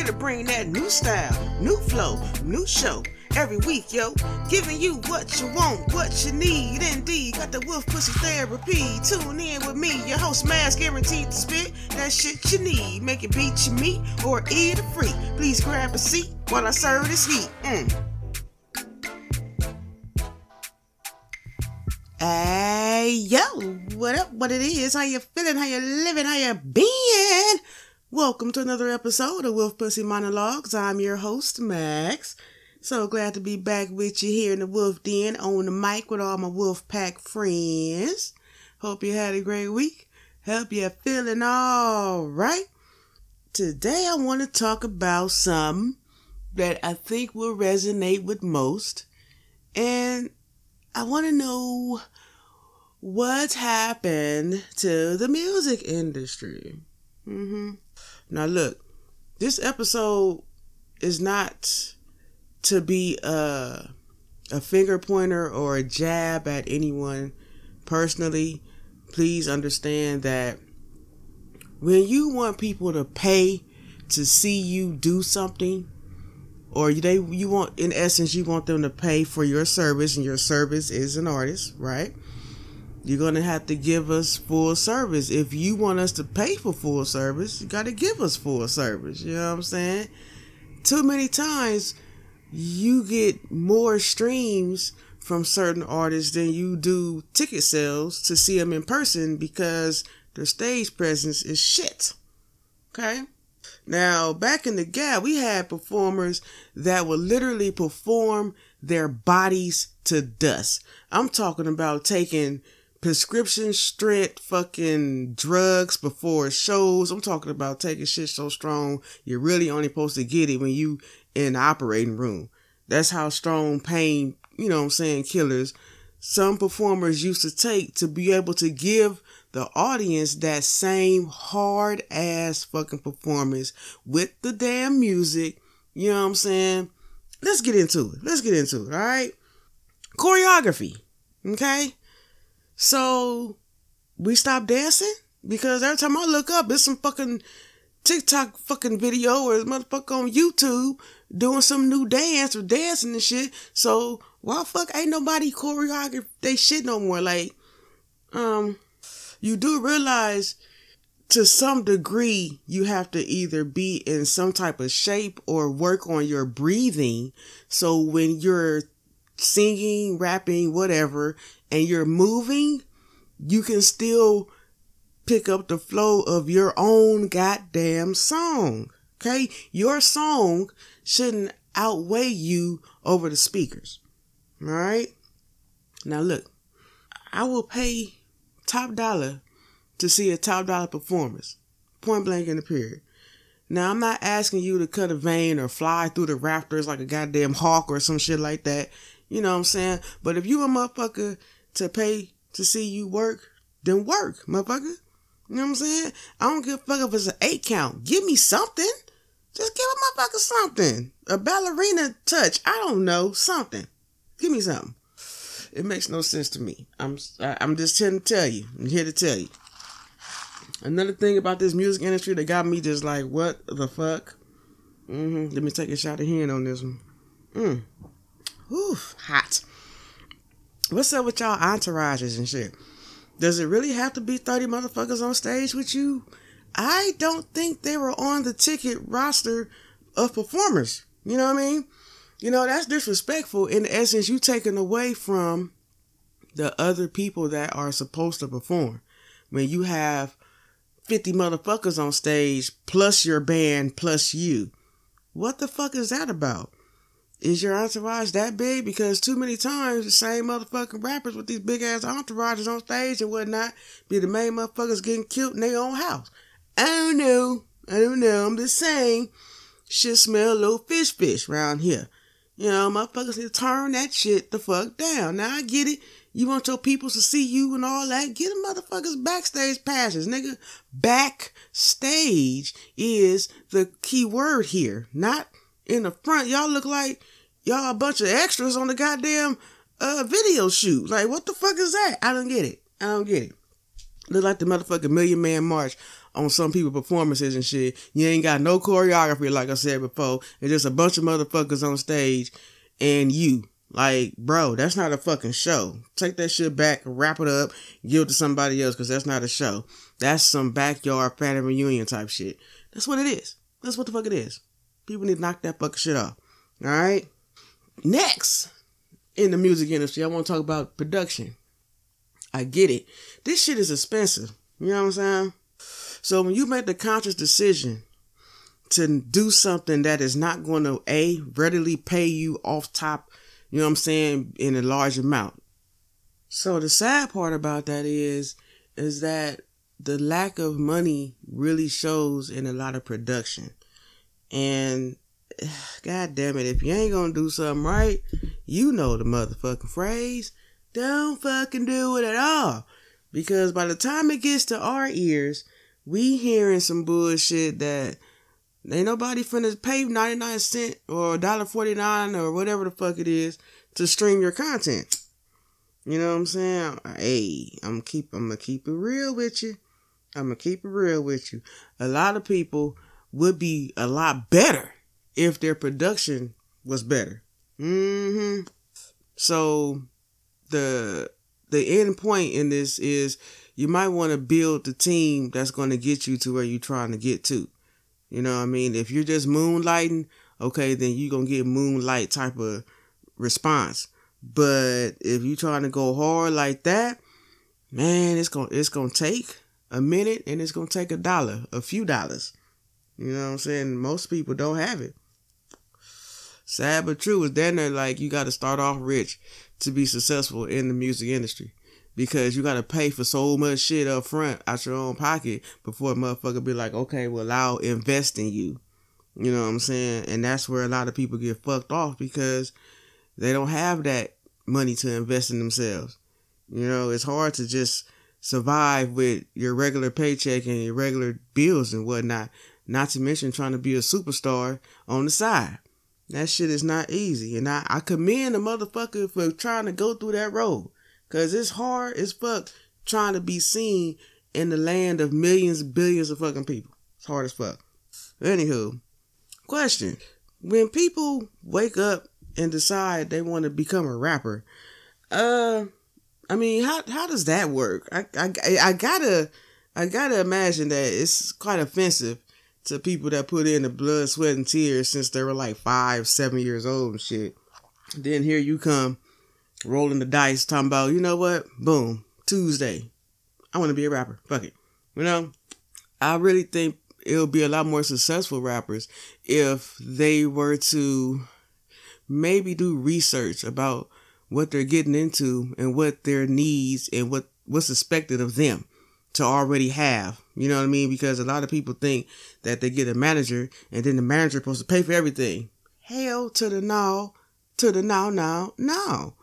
Here to bring that new style, new flow, new show. Every week, yo, giving you what you want, what you need. Indeed, got the wolf pussy therapy. Tune in with me, your host, Magz, guaranteed to spit that shit you need. Make it beat your meat or eat it free. Please grab a seat while I serve this heat. Mm. Hey, yo, what up, what it is, how you feeling, how you living, how you been? Welcome to another episode of Wolf Pussy Monologues. I'm your host, Magz. So glad to be back with you here in the Wolf Den on the mic with all my Wolf Pack friends. Hope you had a great week. Hope you're feeling all right. Today I want to talk about some that I think will resonate with most. And I want to know what's happened to the music industry. Mm-hmm. Now, look, this episode is not to be a, a finger pointer or a jab at anyone personally, please understand that when you want people to pay to see you do something, or they you want in essence you want them to pay for your service, and your service is an artist, right? You're gonna have to give us full service. If you want us to pay for full service, you gotta give us full service. You know what I'm saying? Too many times you get more streams from certain artists than you do ticket sales to see them in person because their stage presence is shit. Okay? Now, back in the gap, we had performers that would literally perform their bodies to dust. I'm talking about taking prescription strength fucking drugs before shows. I'm talking about taking shit so strong you're really only supposed to get it when you in the operating room. That's how strong pain, you know I'm saying, killers some performers used to take to be able to give the audience that same hard ass fucking performance with the damn music. You know what I'm saying? Let's get into it. Let's get into it, alright? Choreography. Okay? So we stopped dancing because every time I look up, it's some fucking TikTok fucking video or motherfucker on YouTube doing some new dance or dancing and shit. So why the fuck ain't nobody choreograph they shit no more? Like, um, you do realize to some degree you have to either be in some type of shape or work on your breathing. So when you're singing, rapping, whatever, and you're moving, you can still pick up the flow of your own goddamn song. Okay? Your song shouldn't outweigh you over the speakers. All right? Now look, I will pay top dollar to see a top dollar performance. Point blank in the period. Now I'm not asking you to cut a vein or fly through the rafters like a goddamn hawk or some shit like that. You know what I'm saying? But if you a motherfucker to pay to see you work, then work, motherfucker. You know what I'm saying? I don't give a fuck if it's an eight count. Give me something. Just give a motherfucker something. A ballerina touch. I don't know. Something. Give me something. It makes no sense to me. I'm I'm just here to tell you. I'm here to tell you. Another thing about this music industry that got me just like, what the fuck? Mm-hmm. Let me take a shot of hand on this one. Mm. Whew, hot. What's up with y'all entourages and shit? Does it really have to be 30 motherfuckers on stage with you? I don't think they were on the ticket roster of performers. You know what I mean? You know, that's disrespectful. In essence, you taking away from the other people that are supposed to perform. When you have 50 motherfuckers on stage, plus your band, plus you. What the fuck is that about? Is your entourage that big? Because too many times the same motherfucking rappers with these big ass entourages on stage and whatnot be the main motherfuckers getting killed in their own house. I don't know. I don't know. I'm just saying shit smell a little fish fish around here. You know, motherfuckers need to turn that shit the fuck down. Now I get it. You want your people to see you and all that. Get them motherfuckers backstage passes, nigga. Backstage is the key word here, not in the front. Y'all look like y'all a bunch of extras on the goddamn uh video shoot. Like, what the fuck is that? I don't get it. I don't get it. Look like the motherfucking Million Man March on some people performances and shit. You ain't got no choreography, like I said before. It's just a bunch of motherfuckers on stage and you. Like, bro, that's not a fucking show. Take that shit back, wrap it up, give it to somebody else, cause that's not a show. That's some backyard family reunion type shit. That's what it is. That's what the fuck it is. People need to knock that fucking shit off. Alright? Next, in the music industry, I want to talk about production. I get it. This shit is expensive. You know what I'm saying? So when you make the conscious decision to do something that is not going to a readily pay you off top, you know what I'm saying, in a large amount. So the sad part about that is is that the lack of money really shows in a lot of production. And god damn it, if you ain't gonna do something right, you know the motherfucking phrase. Don't fucking do it at all. Because by the time it gets to our ears, we hearing some bullshit that ain't nobody finna pay 99 cent or $1.49 or whatever the fuck it is to stream your content. You know what I'm saying? Hey, I'm keep I'm gonna keep it real with you. I'm gonna keep it real with you. A lot of people would be a lot better if their production was better. Mm-hmm. So the the end point in this is you might want to build the team that's going to get you to where you're trying to get to. You know what I mean? If you're just moonlighting, okay, then you're going to get moonlight type of response. But if you're trying to go hard like that, man, it's going to it's going to take a minute and it's going to take a dollar, a few dollars. You know what I'm saying? Most people don't have it. Sad but true is then they're like you got to start off rich to be successful in the music industry because you got to pay for so much shit up front out your own pocket before a motherfucker be like, okay, well, I'll invest in you. You know what I'm saying? And that's where a lot of people get fucked off because they don't have that money to invest in themselves. You know, it's hard to just survive with your regular paycheck and your regular bills and whatnot. Not to mention trying to be a superstar on the side. That shit is not easy. And I, I commend a motherfucker for trying to go through that road. Cause it's hard as fuck trying to be seen in the land of millions, billions of fucking people. It's hard as fuck. Anywho, question. When people wake up and decide they want to become a rapper, uh, I mean, how, how does that work? I, I, I gotta, I gotta imagine that it's quite offensive to people that put in the blood, sweat, and tears since they were like five, seven years old and shit. Then here you come, rolling the dice, talking about, you know what? Boom, Tuesday. I want to be a rapper. Fuck it. You know, I really think it'll be a lot more successful rappers if they were to maybe do research about what they're getting into and what their needs and what what's expected of them to already have. You know what I mean? Because a lot of people think that they get a manager and then the manager is supposed to pay for everything. Hell to the no, to the no, now, now.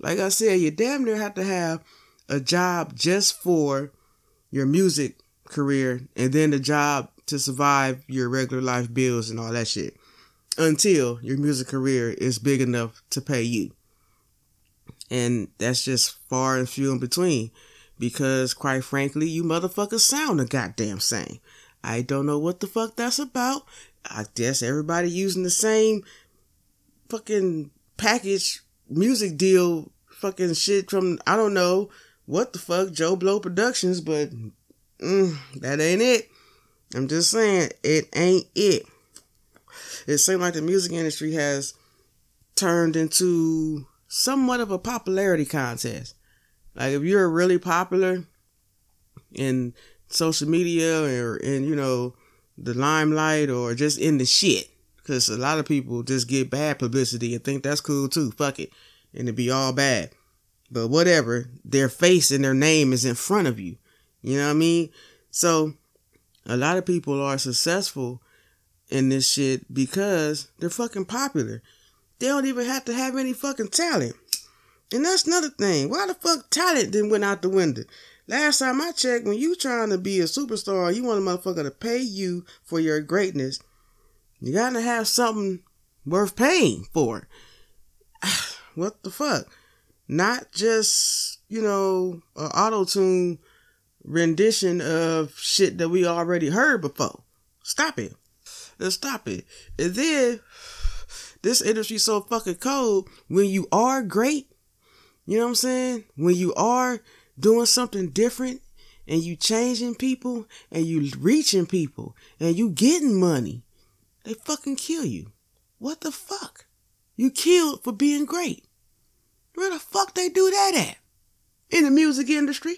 Like I said, you damn near have to have a job just for your music career and then a job to survive your regular life bills and all that shit until your music career is big enough to pay you. And that's just far and few in between because quite frankly, you motherfuckers sound the goddamn same. I don't know what the fuck that's about. I guess everybody using the same fucking package music deal fucking shit from I don't know what the fuck Joe Blow Productions, but mm, that ain't it. I'm just saying it ain't it. It seems like the music industry has turned into somewhat of a popularity contest. Like if you're really popular in social media or in you know the limelight or just in the shit, because a lot of people just get bad publicity and think that's cool too. Fuck it, and it be all bad. But whatever, their face and their name is in front of you. You know what I mean? So a lot of people are successful in this shit because they're fucking popular. They don't even have to have any fucking talent. And that's another thing. Why the fuck talent then went out the window? Last time I checked, when you trying to be a superstar, you want a motherfucker to pay you for your greatness. You gotta have something worth paying for. what the fuck? Not just, you know, an auto tune rendition of shit that we already heard before. Stop it. Let's stop it. And then this industry's so fucking cold. When you are great, you know what I'm saying? When you are doing something different and you changing people and you reaching people and you getting money, they fucking kill you. What the fuck? You killed for being great. Where the fuck they do that at? In the music industry.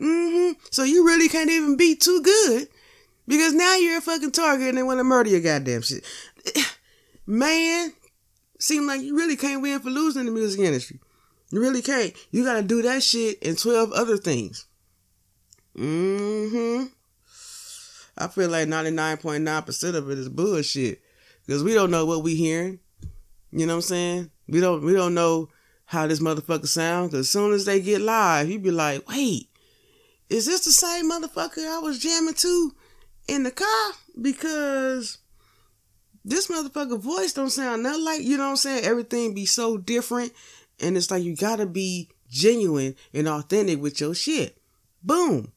Mm-hmm. So you really can't even be too good because now you're a fucking target and they want to murder your goddamn shit. Man, seem like you really can't win for losing in the music industry. You really can't. You gotta do that shit and 12 other things. Mm-hmm. I feel like 99.9% of it is bullshit. Because we don't know what we hearing. You know what I'm saying? We don't we don't know how this motherfucker sound. Cause as soon as they get live, you be like, wait, is this the same motherfucker I was jamming to in the car? Because this motherfucker voice don't sound nothing like, you know what I'm saying? Everything be so different. And it's like you gotta be genuine and authentic with your shit. Boom.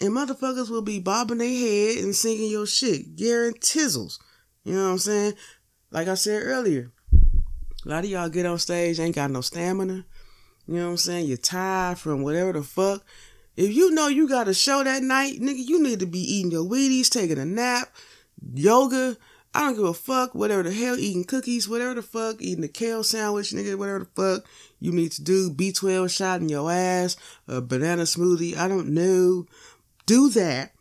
And motherfuckers will be bobbing their head and singing your shit. Guarantizzles. You know what I'm saying? Like I said earlier, a lot of y'all get on stage, ain't got no stamina. You know what I'm saying? You're tired from whatever the fuck. If you know you got a show that night, nigga, you need to be eating your Wheaties, taking a nap, yoga. I don't give a fuck, whatever the hell, eating cookies, whatever the fuck, eating a kale sandwich, nigga, whatever the fuck you need to do. B12 shot in your ass, a banana smoothie, I don't know. Do that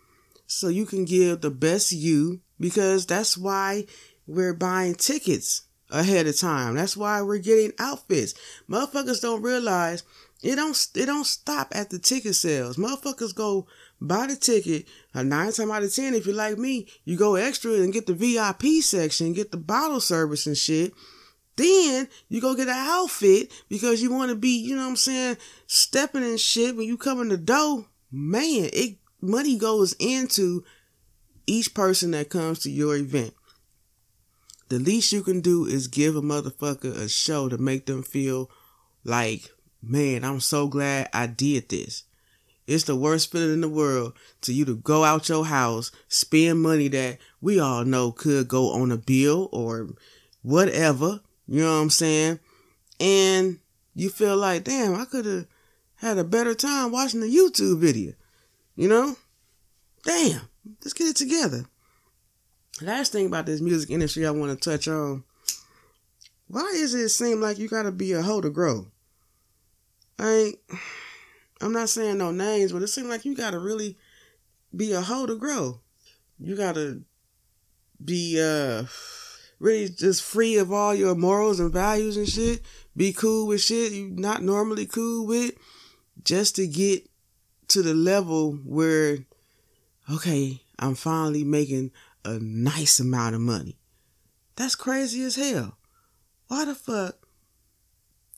so you can give the best you because that's why we're buying tickets ahead of time. That's why we're getting outfits. Motherfuckers don't realize it don't it don't stop at the ticket sales. Motherfuckers go buy the ticket. A nine times out of ten, if you're like me, you go extra and get the VIP section, get the bottle service and shit. Then you go get an outfit because you want to be, you know what I'm saying, stepping and shit. When you come in the door, man, it money goes into each person that comes to your event. The least you can do is give a motherfucker a show to make them feel like man, I'm so glad I did this. It's the worst feeling in the world to you to go out your house, spend money that we all know could go on a bill or whatever. You know what I'm saying? And you feel like, damn, I could have had a better time watching the YouTube video. You know? Damn, let's get it together. Last thing about this music industry I want to touch on. Why is it seem like you gotta be a hoe to grow? I ain't, I'm not saying no names, but it seems like you gotta really be a hoe to grow. You gotta be uh really just free of all your morals and values and shit. Be cool with shit you not normally cool with, just to get to the level where, okay, I'm finally making a nice amount of money. That's crazy as hell. Why the fuck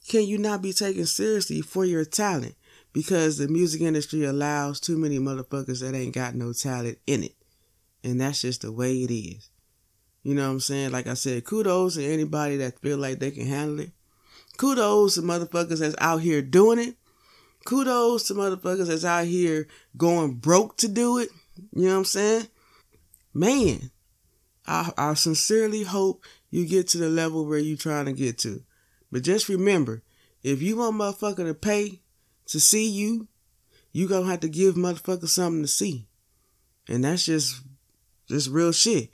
can you not be taken seriously for your talent? Because the music industry allows too many motherfuckers that ain't got no talent in it. And that's just the way it is. You know what I'm saying? Like I said, kudos to anybody that feel like they can handle it. Kudos to motherfuckers that's out here doing it. Kudos to motherfuckers that's out here going broke to do it. You know what I'm saying? Man, I, I sincerely hope you get to the level where you trying to get to. But just remember, if you want motherfucker to pay to see you, you gonna have to give motherfuckers something to see. And that's just just real shit.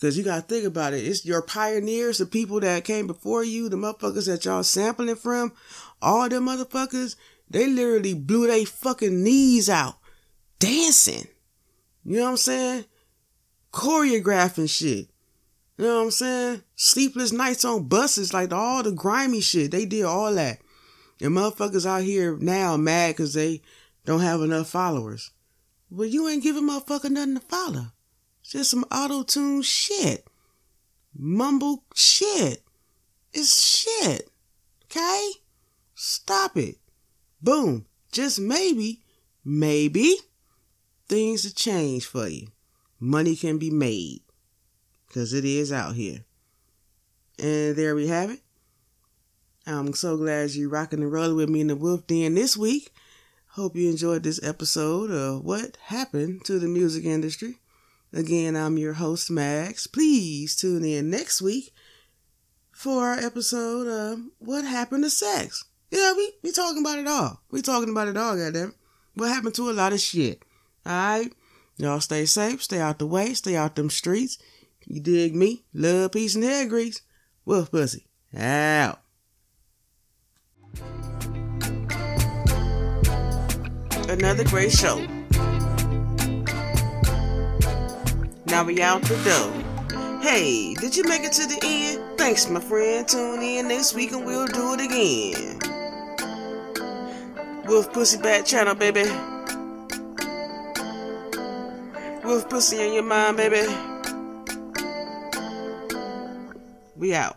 Cause you gotta think about it. It's your pioneers, the people that came before you, the motherfuckers that y'all sampling from, all them motherfuckers, they literally blew their fucking knees out dancing. You know what I'm saying? Choreographing shit. You know what I'm saying? Sleepless nights on buses, like all the grimy shit. They did all that. And motherfuckers out here now mad because they don't have enough followers. Well, you ain't giving motherfucker nothing to follow. It's just some auto tune shit. Mumble shit. It's shit. Okay? Stop it. Boom. Just maybe, maybe things will change for you. Money can be made because it is out here. And there we have it. I'm so glad you're rocking and rolling with me in the Wolf Den this week. Hope you enjoyed this episode of What Happened to the Music Industry. Again, I'm your host, Magz. Please tune in next week for our episode of What Happened to Sex. Yeah, we, we talking about it all. We talking about it all, goddamn. What happened to a lot of shit. Alright? Y'all stay safe, stay out the way, stay out them streets. You dig me? Love, peace, and hair grease. Wolf Pussy. Out. Another great show. Now we out the door. Hey, did you make it to the end? Thanks, my friend. Tune in next week and we'll do it again. Wolf Pussy Bat Channel, baby. Wolf Pussy in your mind, baby. We out.